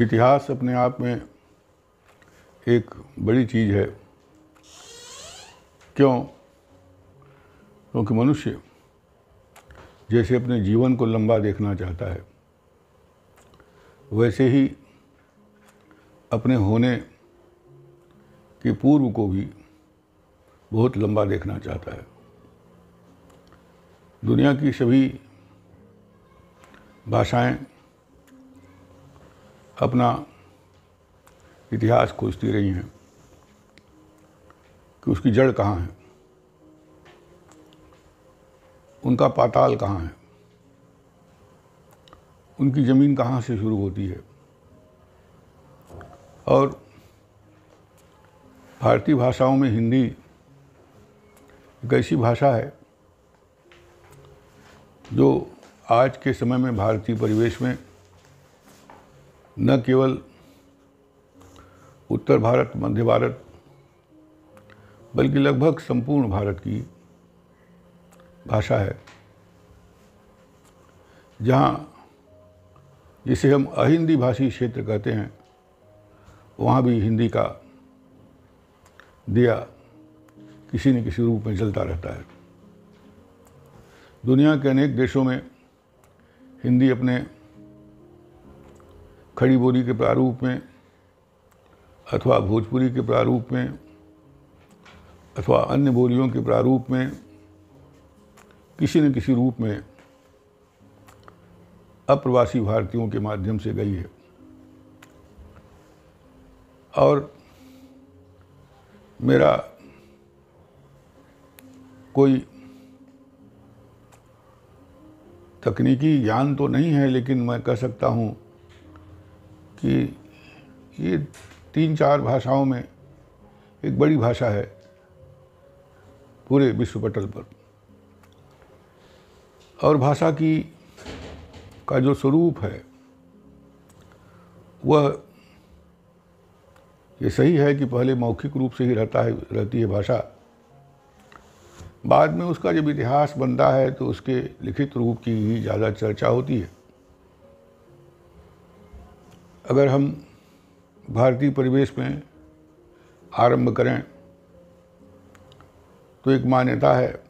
इतिहास अपने आप में एक बड़ी चीज़ है। क्यों? क्योंकि मनुष्य जैसे अपने जीवन को लंबा देखना चाहता है, वैसे ही अपने होने के पूर्व को भी बहुत लंबा देखना चाहता है। दुनिया की सभी भाषाएँ अपना इतिहास खोजती रही हैं कि उसकी जड़ कहाँ है। उनका पाताल कहाँ है। उनकी ज़मीन कहाँ से शुरू होती है। और भारतीय भाषाओं में हिंदी एक ऐसी भाषा है जो आज के समय में भारतीय परिवेश में न केवल उत्तर भारत, मध्य भारत, बल्कि लगभग संपूर्ण भारत की भाषा है, जहाँ जिसे हम अहिंदी भाषी क्षेत्र कहते हैं, वहाँ भी हिंदी का दिया किसी न किसी रूप में चलता रहता है। दुनिया के अनेक देशों में हिंदी अपने खड़ी बोली के प्रारूप में, अथवा भोजपुरी के प्रारूप में, अथवा अन्य बोलियों के प्रारूप में, किसी न किसी रूप में अप्रवासी भारतीयों के माध्यम से गई है। और मेरा कोई तकनीकी ज्ञान तो नहीं है, लेकिन मैं कह सकता हूँ कि ये तीन चार भाषाओं में एक बड़ी भाषा है पूरे विश्व पटल पर। और भाषा की, का जो स्वरूप है, वह ये सही है कि पहले मौखिक रूप से ही रहता है, रहती है भाषा। बाद में उसका जब इतिहास बनता है तो उसके लिखित रूप की ही ज़्यादा चर्चा होती है। अगर हम भारतीय परिवेश में आरंभ करें तो एक मान्यता है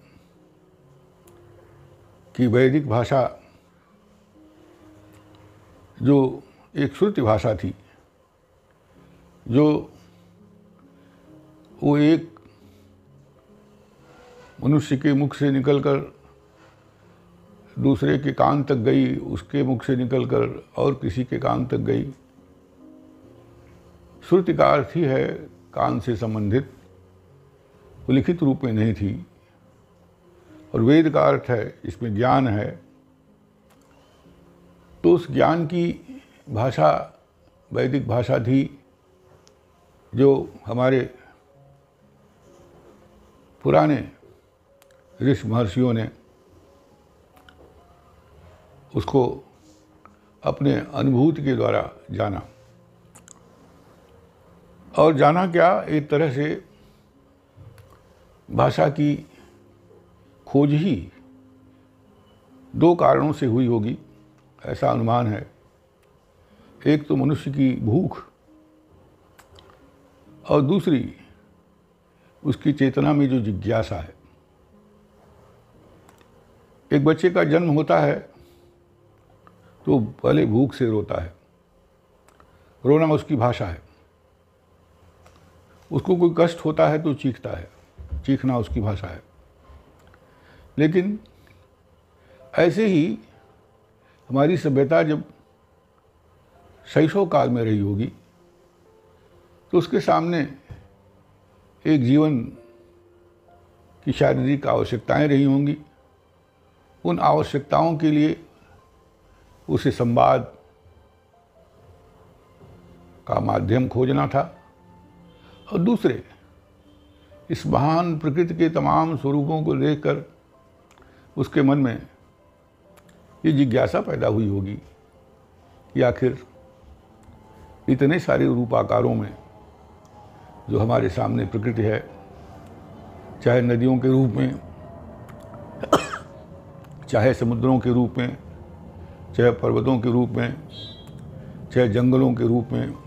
कि वैदिक भाषा जो एक श्रुति भाषा थी, जो वो एक मनुष्य के मुख से निकलकर दूसरे के कान तक गई, उसके मुख से निकलकर और किसी के कान तक गई श्रुति का अर्थ ही है कान से संबंधित, वो लिखित रूप में नहीं थी। और वेद का अर्थ है, इसमें ज्ञान है। तो उस ज्ञान की भाषा, वैदिक भाषा थी, जो हमारे पुराने ऋषि महर्षियों ने उसको अपने अनुभूति के द्वारा जाना। और जाना क्या एक तरह से भाषा की खोज ही दो कारणों से हुई होगी, ऐसा अनुमान है। एक तो मनुष्य की भूख और दूसरी उसकी चेतना में जो जिज्ञासा है। एक बच्चे का जन्म होता है तो पहले भूख से रोता है, रोना उसकी भाषा है। उसको कोई कष्ट होता है तो चीखता है। चीखना उसकी भाषा है। लेकिन ऐसे ही हमारी सभ्यता जब शैशव काल में रही होगी तो उसके सामने एक जीवन की शारीरिक आवश्यकताएँ रही होंगी। उन आवश्यकताओं के लिए उसे संवाद का माध्यम खोजना था। और दूसरे, इस महान प्रकृति के तमाम स्वरूपों को देखकर उसके मन में ये जिज्ञासा पैदा हुई होगी कि आखिर इतने सारे रूपाकारों में जो हमारे सामने प्रकृति है, चाहे नदियों के रूप में, चाहे समुद्रों के रूप में, चाहे पर्वतों के रूप में, चाहे जंगलों के रूप में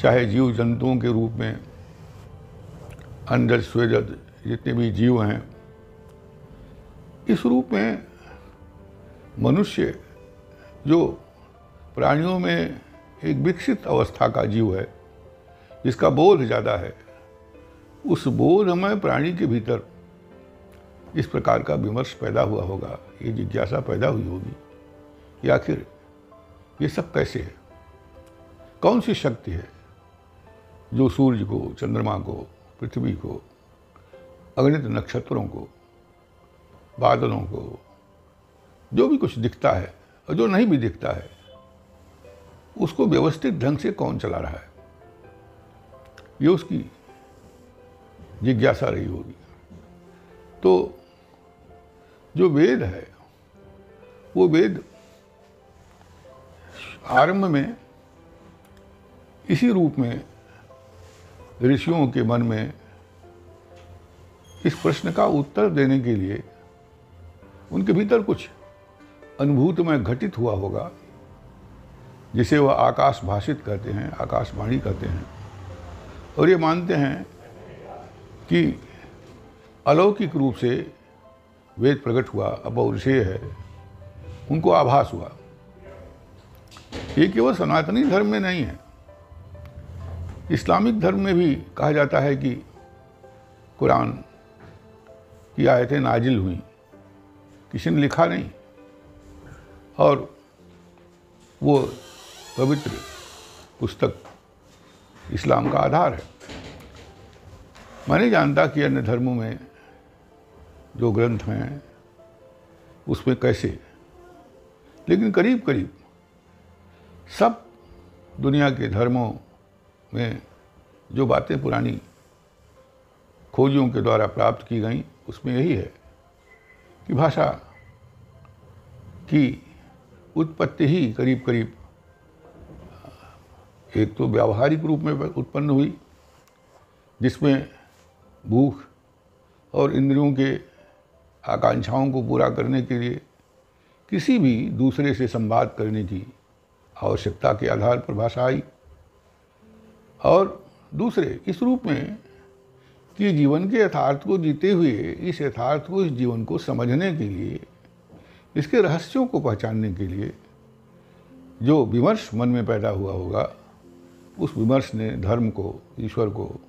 चाहे जीव जंतुओं के रूप में अंडज स्वेदज जितने भी जीव हैं, इस रूप में मनुष्य जो प्राणियों में एक विकसित अवस्था का जीव है, जिसका बोध ज़्यादा है, उस बोध में प्राणी के भीतर इस प्रकार का विमर्श पैदा हुआ होगा, ये जिज्ञासा पैदा हुई होगी कि आखिर ये सब कैसे है? कौन सी शक्ति है? जो सूर्य को, चंद्रमा को, पृथ्वी को, अगणित नक्षत्रों को, बादलों को, जो भी कुछ दिखता है और जो नहीं भी दिखता है, उसको व्यवस्थित ढंग से कौन चला रहा है? ये उसकी जिज्ञासा रही होगी। तो जो वेद है, वो वेद आरंभ में इसी रूप में ऋषियों के मन में इस प्रश्न का उत्तर देने के लिए उनके भीतर कुछ अनुभूत में घटित हुआ होगा, जिसे वह आकाश भाषित कहते हैं, आकाशवाणी कहते हैं। और ये मानते हैं कि अलौकिक रूप से वेद प्रकट हुआ, अपौरुषेय है, उनको आभास हुआ। ये केवल सनातनी धर्म में नहीं है। इस्लामिक धर्म में भी कहा जाता है कि कुरान की आयतें नाजिल हुई। किसी ने लिखा नहीं। और वो पवित्र पुस्तक इस्लाम का आधार है। मैं नहीं जानता कि अन्य धर्मों में जो ग्रंथ हैं, उसमें कैसे। लेकिन करीब करीब सब दुनिया के धर्मों में जो बातें पुरानी खोजियों के द्वारा प्राप्त की गई, उसमें यही है कि भाषा की उत्पत्ति ही करीब करीब एक तो व्यावहारिक रूप में उत्पन्न हुई, जिसमें भूख और इंद्रियों के आकांक्षाओं को पूरा करने के लिए किसी भी दूसरे से संवाद करने की आवश्यकता के आधार पर भाषा आई। और दूसरे, इस रूप में कि जीवन के यथार्थ को जीते हुए, इस यथार्थ को, इस जीवन को समझने के लिए, इसके रहस्यों को पहचानने के लिए, जो विमर्श मन में पैदा हुआ होगा, उस विमर्श ने धर्म को, ईश्वर को,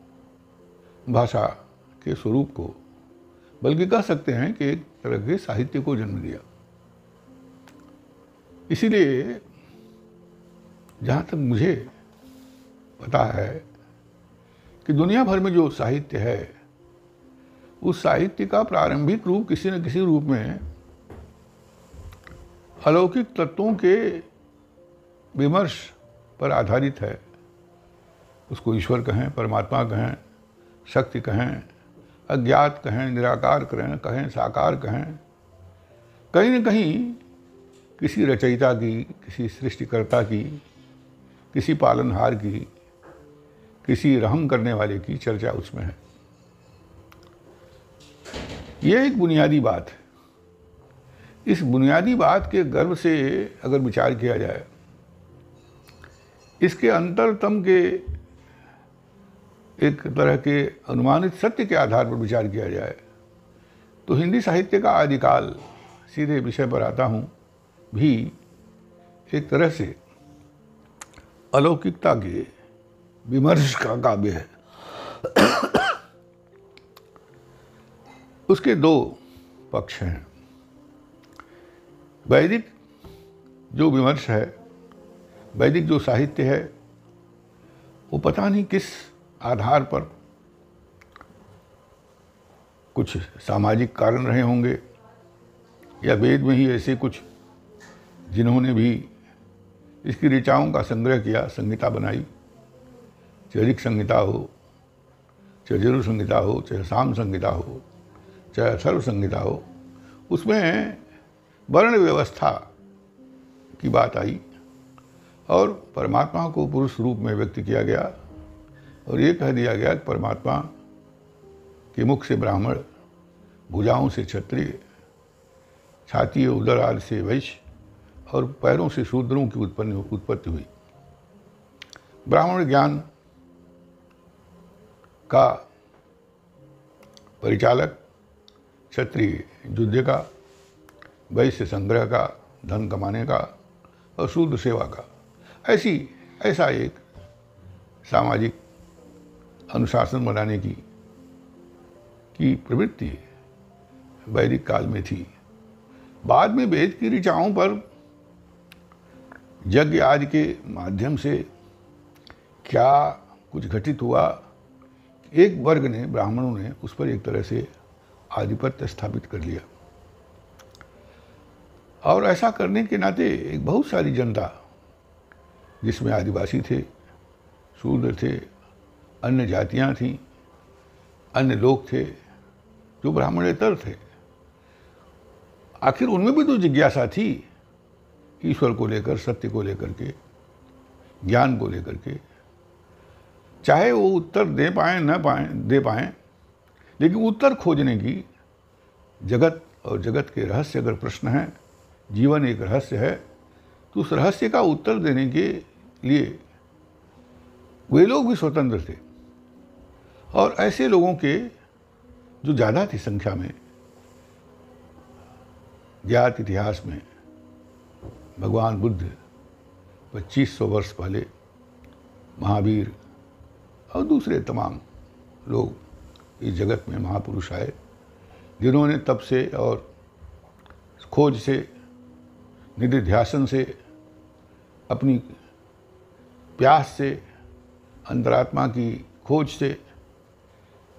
भाषा के स्वरूप को, बल्कि कह सकते हैं कि एक तरह के साहित्य को जन्म दिया। इसीलिए जहाँ तक मुझे पता है कि दुनिया भर में जो साहित्य है, उस साहित्य का प्रारंभिक रूप किसी न किसी रूप में अलौकिक तत्वों के विमर्श पर आधारित है। उसको ईश्वर कहें, परमात्मा कहें, शक्ति कहें, अज्ञात कहें, निराकार कहें कहें, साकार कहें, कहीं न कहीं किसी रचयिता की, किसी सृष्टिकर्ता की, किसी पालनहार की किसी रहम करने वाले की चर्चा उसमें है। ये एक बुनियादी बात है। इस बुनियादी बात के गर्व से अगर विचार किया जाए, इसके अंतरतम के एक तरह के अनुमानित सत्य के आधार पर विचार किया जाए तो हिंदी साहित्य का आदिकाल सीधे विषय पर आता हूँ, भी एक तरह से अलौकिकता के विमर्श का काव्य है। उसके दो पक्ष हैं। वैदिक जो विमर्श है, वैदिक जो साहित्य है, वो पता नहीं किस आधार पर कुछ सामाजिक कारण रहे होंगे, या वेद में ही ऐसे कुछ जिन्होंने भी इसकी ऋचाओं का संग्रह किया, संहिता बनाई। चाहे ऋख संहिता हो, चाहे जरु संहिता हो, चाहे शाम संहिता हो, चाहे अथर्व संहिता हो, उसमें वर्ण व्यवस्था की बात आई और परमात्मा को पुरुष रूप में व्यक्त किया गया और ये कह दिया गया कि परमात्मा के मुख से ब्राह्मण, भुजाओं से क्षत्रिय छाती उदर आदि से वैश्य और पैरों से शूद्रों की उत्पन्न, उत्पत्ति हुई। ब्राह्मण ज्ञान का परिचालक, क्षत्रिय युद्ध का, वैश्य संग्रह का, धन कमाने का और शूद्र सेवा का। ऐसी, ऐसा एक सामाजिक अनुशासन बनाने की की प्रवृत्ति वैदिक काल में थी। बाद में वेद की ऋचाओं पर यज्ञ आदि के माध्यम से क्या कुछ घटित हुआ? एक वर्ग ने, ब्राह्मणों ने उस पर एक तरह से आधिपत्य स्थापित कर लिया। और ऐसा करने के नाते एक बहुत सारी जनता, जिसमें आदिवासी थे, शूद्र थे, अन्य जातियाँ थीं, अन्य लोग थे, जो ब्राह्मणेतर थे, आखिर उनमें भी तो जिज्ञासा थी, ईश्वर को लेकर, सत्य को लेकर के, ज्ञान को लेकर के चाहे वो उत्तर दे पाए, न पाए, दे पाए, लेकिन उत्तर खोजने की जगत और जगत के रहस्य अगर प्रश्न है, जीवन एक रहस्य है तो उस रहस्य का उत्तर देने के लिए वे लोग भी स्वतंत्र थे। और ऐसे लोगों के जो ज़्यादा थी संख्या में, ज्ञात इतिहास में, भगवान बुद्ध 2500 वर्ष पहले महावीर और दूसरे तमाम लोग इस जगत में महापुरुष आए, जिन्होंने तप से और खोज से, निधिध्यासन से, अपनी प्यास से, अंतरात्मा की खोज से,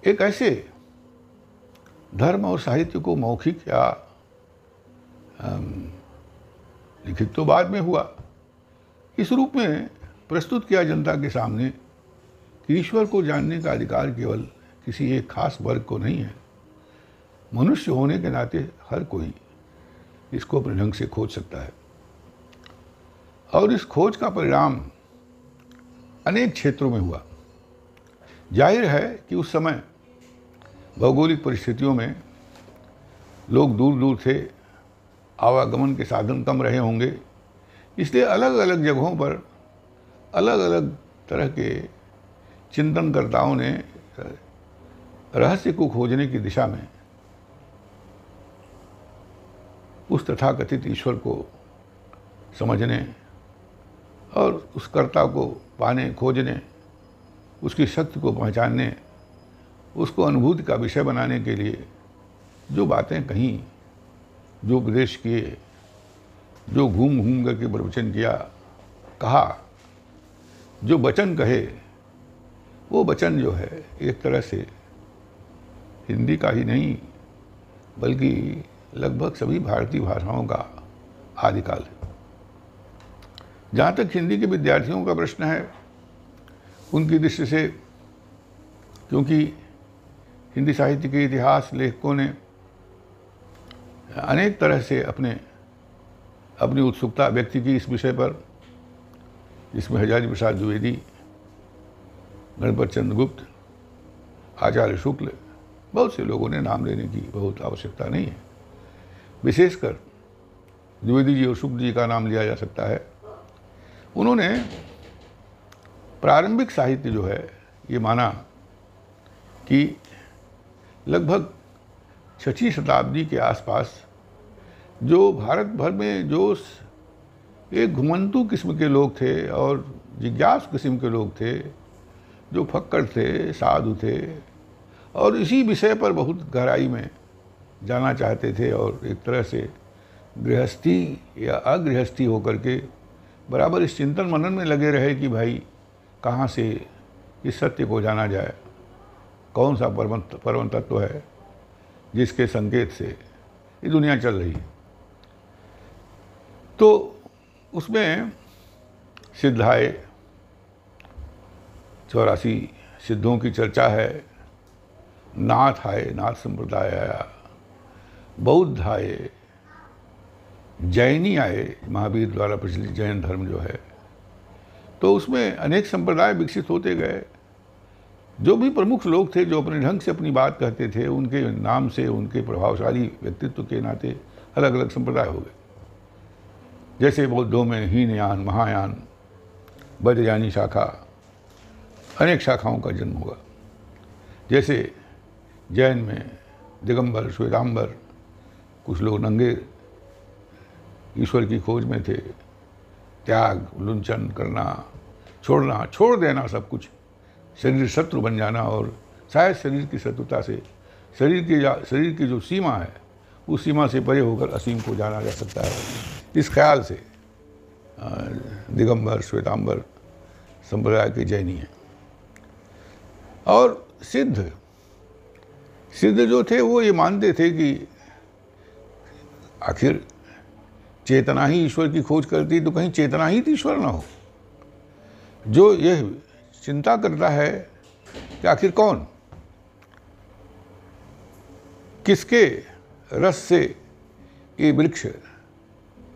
एक ऐसे धर्म और साहित्य को मौखिक या लिखित तो बाद में हुआ। इस रूप में प्रस्तुत किया जनता के सामने ईश्वर को जानने का अधिकार केवल किसी एक खास वर्ग को नहीं है। मनुष्य होने के नाते हर कोई इसको अपने ढंग से खोज सकता है। और इस खोज का परिणाम अनेक क्षेत्रों में हुआ। ज़ाहिर है कि उस समय भौगोलिक परिस्थितियों में लोग दूर दूर थे आवागमन के साधन कम रहे होंगे, इसलिए अलग अलग जगहों पर अलग अलग तरह के चिंतनकर्ताओं ने, रहस्य को खोजने की दिशा में उस तथाकथित ईश्वर को समझने और उस कर्ता को पाने, खोजने, उसकी शक्ति को पहचानने, उसको अनुभूति का विषय बनाने के लिए जो बातें कहीं, जो उपदेश किए, जो घूम घूम करके प्रवचन किया, कहा, जो वचन कहे वो वचन जो है, एक तरह से हिंदी का ही नहीं, बल्कि लगभग सभी भारतीय भाषाओं का आदिकाल है। जहाँ तक हिंदी के विद्यार्थियों का प्रश्न है, उनकी दृष्टि से, क्योंकि हिंदी साहित्य के इतिहास लेखकों ने अनेक तरह से अपने, अपनी उत्सुकता व्यक्त की इस विषय पर, जिसमें हजारी प्रसाद द्विवेदी गणपत चंद्र गुप्त, आचार्य शुक्ल, बहुत से लोगों ने नाम लेने की बहुत आवश्यकता नहीं है। विशेषकर द्विवेदी जी और शुक्ल जी का नाम लिया जा सकता है। उन्होंने प्रारंभिक साहित्य जो है, ये माना कि लगभग छठी शताब्दी के आसपास जो भारत भर में जो एक घुमंतु किस्म के लोग थे और जिज्ञास किस्म के लोग थे जो फक्कड़ थे, साधु थे, और इसी विषय पर बहुत गहराई में जाना चाहते थे और एक तरह से गृहस्थी या अगृहस्थी होकर के बराबर इस चिंतन मनन में लगे रहे कि भाई, कहाँ से इस सत्य को जाना जाए? कौन सा परम परम तत्व है जिसके संकेत से ये दुनिया चल रही है? तो उसमें सिद्धाए चौरासी सिद्धों की चर्चा है। नाथ आए, नाथ संप्रदाय आया। बौद्ध आए, जैनी आए, महावीर द्वारा प्रचलित जैन धर्म जो है। तो उसमें अनेक संप्रदाय विकसित होते गए। जो भी प्रमुख लोग थे, जो अपने ढंग से अपनी बात कहते थे, उनके नाम से, उनके प्रभावशाली व्यक्तित्व के नाते अलग अलग संप्रदाय हो गए। जैसे बौद्धों में हीनयान, महायान बद्रयानी शाखा अनेक शाखाओं का जन्म होगा जैसे जैन में दिगंबर, श्वेतांबर, कुछ लोग नंगे, ईश्वर की खोज में थे। त्याग, लुंचन करना, छोड़ना, छोड़ देना सब कुछ। शरीर शत्रु बन जाना और शायद शरीर की शत्रुता से शरीर की शरीर की जो सीमा है, उस सीमा से परे होकर असीम को जाना जा सकता है। इस ख्याल से दिगंबर, श्वेतांबर संप्रदाय के जैनी हैं। और सिद्ध सिद्ध जो थे वो ये मानते थे कि आखिर चेतना ही ईश्वर की खोज करती तो कहीं चेतना ही तो ईश्वर ना हो। जो यह चिंता करता है कि आखिर कौन? किसके रस से ये वृक्ष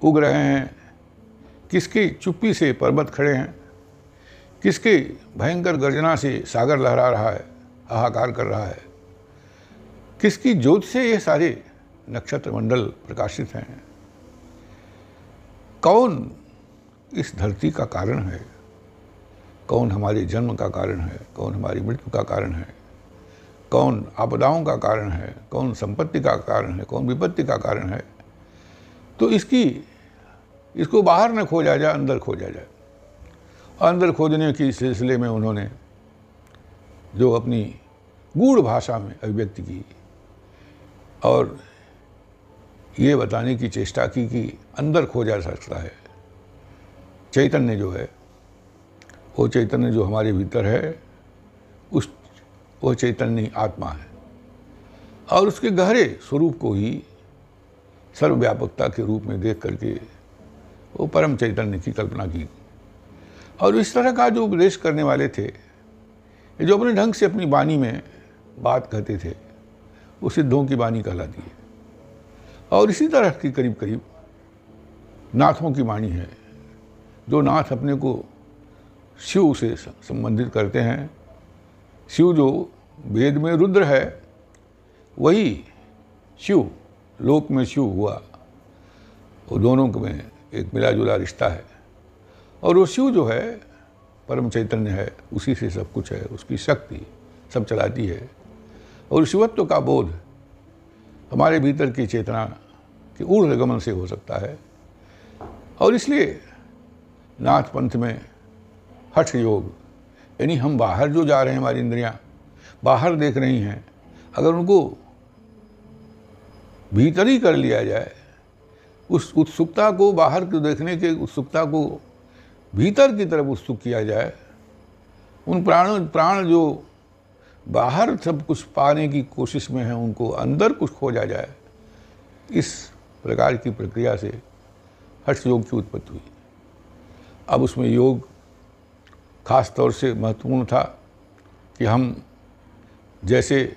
उग रहे हैं? किसकी चुप्पी से पर्वत खड़े हैं? किसके भयंकर गर्जना से सागर लहरा रहा है, हाहाकार कर रहा है? किसकी ज्योत से ये सारे नक्षत्र मंडल प्रकाशित हैं? कौन इस धरती का कारण है? कौन हमारे जन्म का कारण है? कौन हमारी मृत्यु का कारण है? कौन आपदाओं का कारण है? कौन संपत्ति का कारण है? कौन विपत्ति का कारण है? तो इसकी, इसको बाहर न खोजा जाए, अंदर खोजा जाए। अंदर खोजने की सिलसिले में उन्होंने जो अपनी गूढ़ भाषा में अभिव्यक्ति की और ये बताने की चेष्टा की कि अंदर खोजा सकता है। चैतन्य जो है, वो चैतन्य जो हमारे भीतर है, उस, वो चैतन्य आत्मा है। और उसके गहरे स्वरूप को ही सर्वव्यापकता के रूप में देख करके वो परम चैतन्य की कल्पना की। और इस तरह का जो उपदेश करने वाले थे जो अपने ढंग से अपनी वाणी में बात कहते थे, वो सिद्धों की वाणी कहलाती है। और इसी तरह की करीब करीब नाथों की वाणी है, जो नाथ अपने को शिव से संबंधित करते हैं। शिव जो वेद में रुद्र है, वही शिव, लोक में शिव हुआ। वो दोनों में एक मिला जुला रिश्ता है। और वो शिव जो है, परम चैतन्य है, उसी से सब कुछ है, उसकी शक्ति सब चलाती है। और शिवत्व का बोध हमारे भीतर की चेतना के ऊर्धगमन से हो सकता है। और इसलिए नाथ पंथ में हठ योग, यानी हम बाहर जो जा रहे हैं, हमारी इंद्रियाँ बाहर देख रही हैं, अगर उनको भीतर ही कर लिया जाए, उस उत्सुकता को बाहर को देखने के, उत्सुकता को भीतर की तरफ़ उत्सुक किया जाए, उन प्राण प्राण जो बाहर सब कुछ पाने की कोशिश में है, उनको अंदर कुछ खोजा जाए, इस प्रकार की प्रक्रिया से हर्ष योग की उत्पत्ति हुई। अब उसमें योग खास तौर से महत्वपूर्ण था कि हम जैसे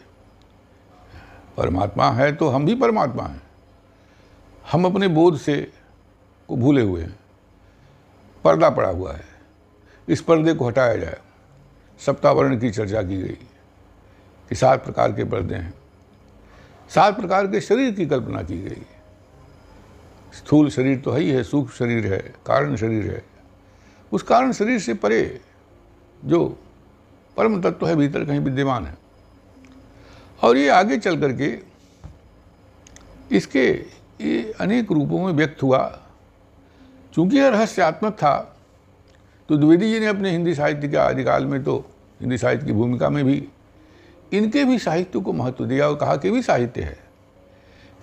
परमात्मा है तो हम भी परमात्मा हैं। हम अपने बोध से को भूले हुए हैं। पर्दा पड़ा हुआ है। इस पर्दे को हटाया जाए। सप्तावरण की चर्चा की गई कि सात प्रकार के पर्दे हैं। सात प्रकार के शरीर की कल्पना की गई। स्थूल शरीर तो है ही है, सूक्ष्म शरीर है, कारण शरीर है। उस कारण शरीर से परे जो परम तत्व है, भीतर कहीं विद्यमान है। और ये आगे चल करके इसके ये अनेक रूपों में व्यक्त हुआ। चूँकि यह रहस्यात्मक था तो द्विवेदी जी ने अपने हिंदी साहित्य के आदिकाल में तो हिंदी साहित्य की भूमिका में भी इनके भी साहित्य को महत्व दिया और कहा कि भी साहित्य है।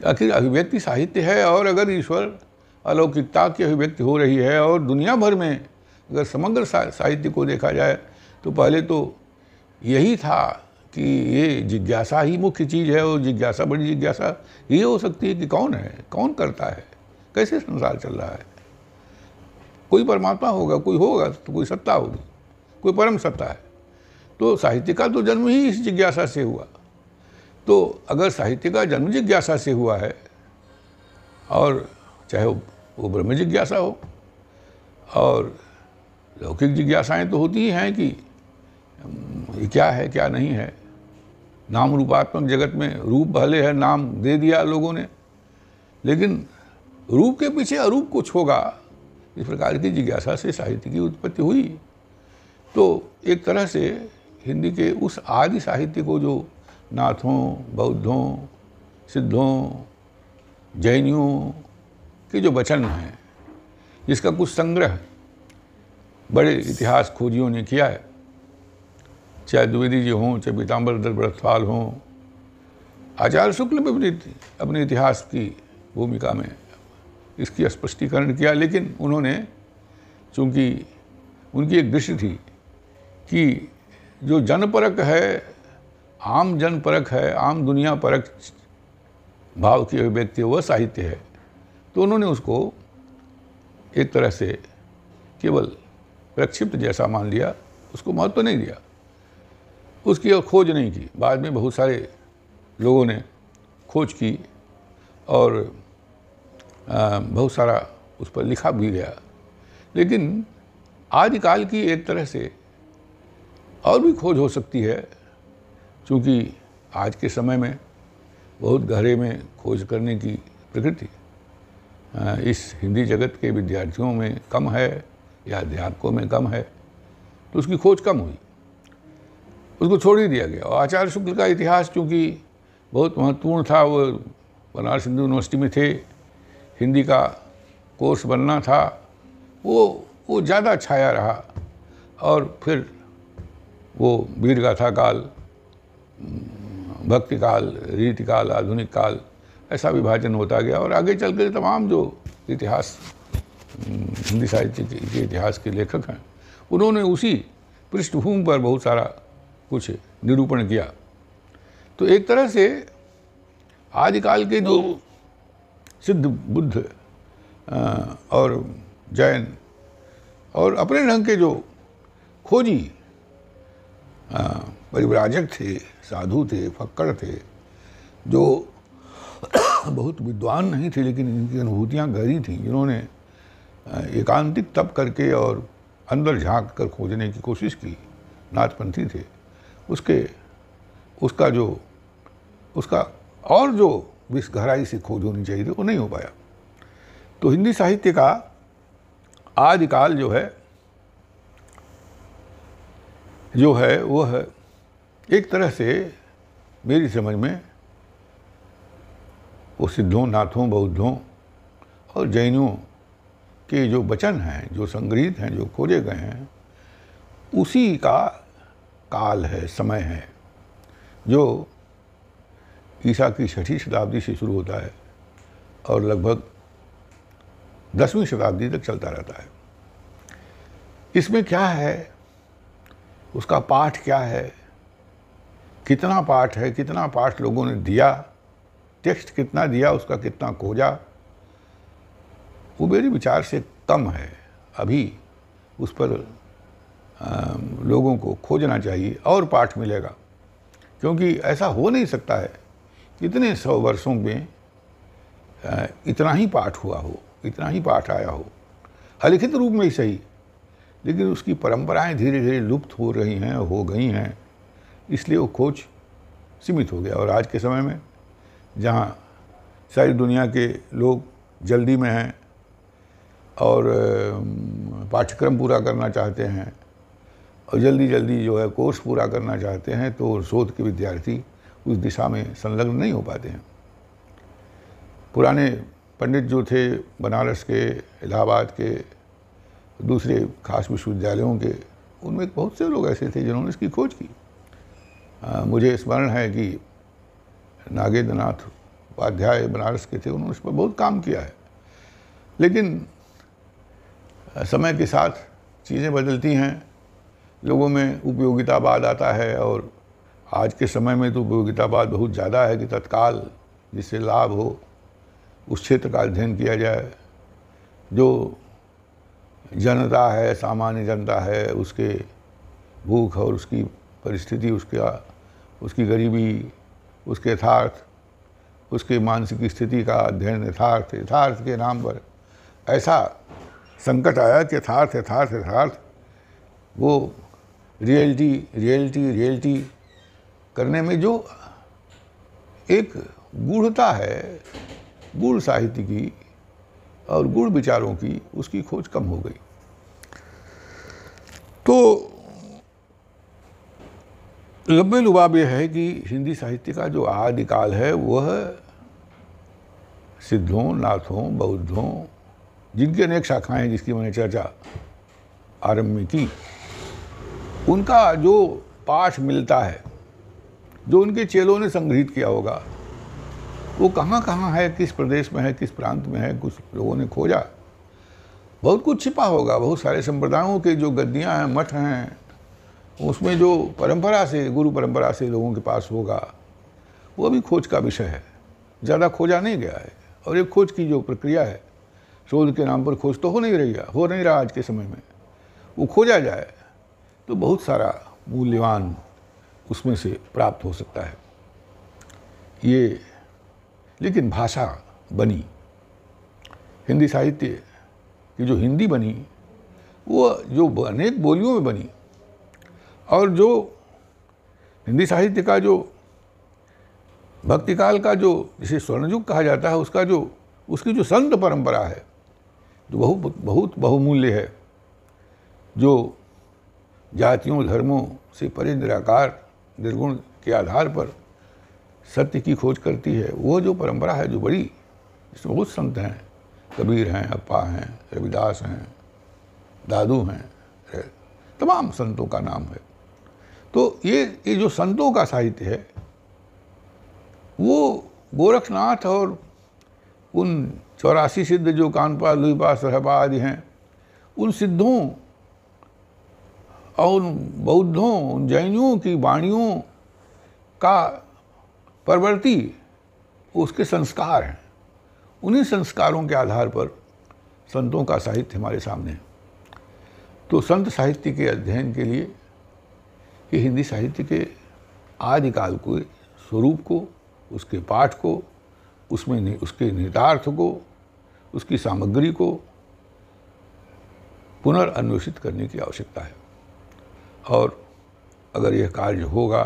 आखिर अभिव्यक्ति साहित्य है और अगर ईश्वर अलौकिकता की अभिव्यक्ति हो रही है और दुनिया भर में अगर समग्र साहित्य को देखा जाए तो पहले तो यही था कि ये जिज्ञासा ही मुख्य चीज़ है और जिज्ञासा बड़ी जिज्ञासा, ये हो सकती है कि कौन है, कौन करता है, कैसे संसार चल रहा है। कोई परमात्मा होगा, कोई होगा तो कोई सत्ता होगी, कोई परम सत्ता है। तो साहित्य का तो जन्म ही इस जिज्ञासा से हुआ। तो अगर साहित्य का जन्म जिज्ञासा से हुआ है, और चाहे वो ब्रह्म जिज्ञासा हो, और लौकिक जिज्ञासाएँ तो होती ही हैं कि ये क्या है, क्या नहीं है। नाम रूपात्मक जगत में रूप भले है, नाम दे दिया लोगों ने, लेकिन रूप के पीछे अरूप कुछ होगा। इस प्रकार की जिज्ञासा से साहित्य की उत्पत्ति हुई। तो एक तरह से हिंदी के उस आदि साहित्य को जो नाथों, बौद्धों, सिद्धों, जैनियों के जो वचन हैं, जिसका कुछ संग्रह बड़े इतिहास खोजियों ने किया है, चाहे द्विवेदी जी हों, चाहे पीताम्बर, दत्त हों, आचार्य शुक्ल अपने अपने इतिहास की भूमिका में इसकी स्पष्टीकरण किया, लेकिन उन्होंने, चूँकि उनकी एक दृष्टि थी कि जो जनपरक है, आम जनपरक है, आम दुनिया परक भाव की अभिव्यक्ति वह साहित्य है तो उन्होंने उसको एक तरह से केवल प्रक्षिप्त जैसा मान लिया, उसको महत्व तो नहीं दिया। उसकी और खोज नहीं की। बाद में बहुत सारे लोगों ने खोज की और बहुत सारा उस पर लिखा भी गया। लेकिन आजकल की एक तरह से और भी खोज हो सकती है क्योंकि आज के समय में बहुत गहरे में खोज करने की प्रकृति इस हिंदी जगत के विद्यार्थियों में कम है या अध्यापकों में कम है तो उसकी खोज कम हुई। उसको छोड़ ही दिया गया। और आचार्य शुक्ल का इतिहास चूँकि बहुत महत्वपूर्ण था, वो बनारस हिंदू यूनिवर्सिटी में थे हिंदी का कोर्स बनना था, वो वो ज़्यादा छाया रहा। और फिर वो वीर गाथा काल, भक्ति काल, रीति काल, आधुनिक काल, ऐसा विभाजन होता गया और आगे चल कर तमाम जो इतिहास, हिंदी साहित्य के इतिहास के लेखक हैं, उन्होंने उसी पृष्ठभूमि पर बहुत सारा कुछ निरूपण किया। तो एक तरह से आदिकाल के जो सिद्ध बुद्ध और जैन, और अपने ढंग के जो खोजी परिव्राजक थे, साधु थे, फक्कड़ थे, जो बहुत विद्वान नहीं थे, लेकिन इनकी अनुभूतियाँ गहरी थीं, जिन्होंने एकांतिक तप करके और अंदर झाँक कर खोजने की कोशिश की, नाथपंथी थे, उसके, उसका जो, उसका और जो विष गहराई से खोज होनी चाहिए थी वो नहीं हो पाया। तो हिंदी साहित्य का आदिकाल जो है जो है वो है एक तरह से मेरी समझ में वो सिद्धों, नाथों, बौद्धों और जैनियों के जो वचन हैं, जो संग्रहित हैं, जो खोजे गए हैं, उसी का काल है, समय है, जो ईसा की छठी शताब्दी से शुरू होता है और लगभग दसवीं शताब्दी तक चलता रहता है। इसमें क्या है? उसका पाठ क्या है? कितना पाठ है? कितना पाठ लोगों ने दिया? टेक्स्ट कितना दिया? उसका कितना खोजा? वो मेरे विचार से कम है। अभी उस पर लोगों को खोजना चाहिए और पाठ मिलेगा। क्योंकि ऐसा हो नहीं सकता है कितने सौ वर्षों में इतना ही पाठ हुआ हो, इतना ही पाठ आया हो। हलिखित रूप में ही सही, लेकिन उसकी परंपराएँ धीरे धीरे लुप्त हो रही हैं, हो गई हैं, इसलिए वो खोज सीमित हो गया। और आज के समय में, जहाँ सारी दुनिया के लोग जल्दी में हैं और पाठ्यक्रम पूरा करना चाहते हैं और जल्दी जल्दी जो है कोर्स पूरा करना चाहते हैं तो शोध के विद्यार्थी उस दिशा में संलग्न नहीं हो पाते हैं। पुराने पंडित जो थे बनारस के इलाहाबाद के दूसरे खास विश्वविद्यालयों के उनमें बहुत से लोग ऐसे थे जिन्होंने इसकी खोज की। आ, मुझे स्मरण है कि नागेंद्र नाथ उपाध्याय बनारस के थे उन्होंने इस पर बहुत काम किया है। लेकिन समय के साथ चीज़ें बदलती हैं लोगों में उपयोगितावाद आता है और आज के समय में तो उपयोगितावाद बहुत ज़्यादा है कि तत्काल जिससे लाभ हो, उस क्षेत्र का अध्ययन किया जाए। जो जनता है, सामान्य जनता है, उसके भूख और उसकी परिस्थिति, उसका, उसकी गरीबी, उसके यथार्थ, उसके मानसिक स्थिति का अध्ययन यथार्थ यथार्थ के नाम पर ऐसा संकट आया कि यथार्थ यथार्थ यथार्थ, वो रियलिटी रियलिटी रियलिटी करने में जो एक गूढ़ता है, गूढ़ साहित्य की और गूढ़ विचारों की, उसकी खोज कम हो गई। तो लंबे लुबाब यह है कि हिंदी साहित्य का जो आदिकाल है, वह सिद्धों, नाथों, बौद्धों, जिनकी अनेक शाखाएँ जिसकी मैंने चर्चा आरंभ में की, उनका जो पाठ मिलता है जो उनके चेलों ने संग्रहित किया होगा, वो कहाँ कहाँ है, किस प्रदेश में है, किस प्रांत में है, कुछ लोगों ने खोजा। बहुत कुछ छिपा होगा, बहुत सारे संप्रदायों के जो गद्दियाँ हैं, मठ हैं, उसमें जो परंपरा से, गुरु परंपरा से लोगों के पास होगा, वो भी खोज का विषय है। ज़्यादा खोजा नहीं गया है और एक खोज की जो प्रक्रिया है, शोध के नाम पर खोज तो हो नहीं रही है, हो नहीं रहा आज के समय में। वो खोजा जाए तो बहुत सारा मूल्यवान उसमें से प्राप्त हो सकता है। ये लेकिन भाषा बनी। हिंदी साहित्य की जो हिंदी बनी, वो जो अनेक बोलियों में बनी और जो हिंदी साहित्य का जो भक्तिकाल का जो जिसे स्वर्णयुग कहा जाता है, उसका जो, उसकी जो संत परंपरा है, जो बहुत बहुत बहुमूल्य है, जो जातियों, धर्मों से परे निराकार निर्गुण के आधार पर सत्य की खोज करती है। वो जो परंपरा है, जो बड़ी, इसमें बहुत संत हैं। कबीर हैं, अप्पा हैं, रविदास हैं, दादू हैं तमाम संतों का नाम है। तो ये ये जो संतों का साहित्य है, वो गोरखनाथ और उन चौरासी सिद्ध जो कानपा लुईपा सरहबा आदि हैं, उन सिद्धों और उन बौद्धों उन जैनियों की वाणियों का परवर्ती उसके संस्कार हैं। उन्हीं संस्कारों के आधार पर संतों का साहित्य हमारे सामने है। तो संत साहित्य के अध्ययन के लिए ये हिंदी साहित्य के आदिकाल को स्वरूप को उसके पाठ को उसमें नि, उसके निहितार्थ को उसकी सामग्री को पुनर्न्वेषित करने की आवश्यकता है। और अगर यह कार्य होगा,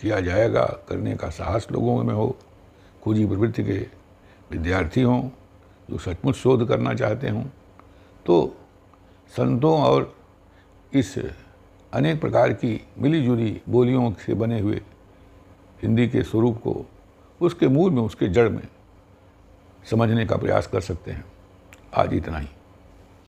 किया जाएगा, करने का साहस लोगों में हो खोजी प्रवृत्ति के विद्यार्थी हों, जो सचमुच शोध करना चाहते हों तो संतों और इस अनेक प्रकार की मिली जुली बोलियों से बने हुए हिंदी के स्वरूप को उसके मूल में, उसके जड़ में समझने का प्रयास कर सकते हैं। आज इतना ही।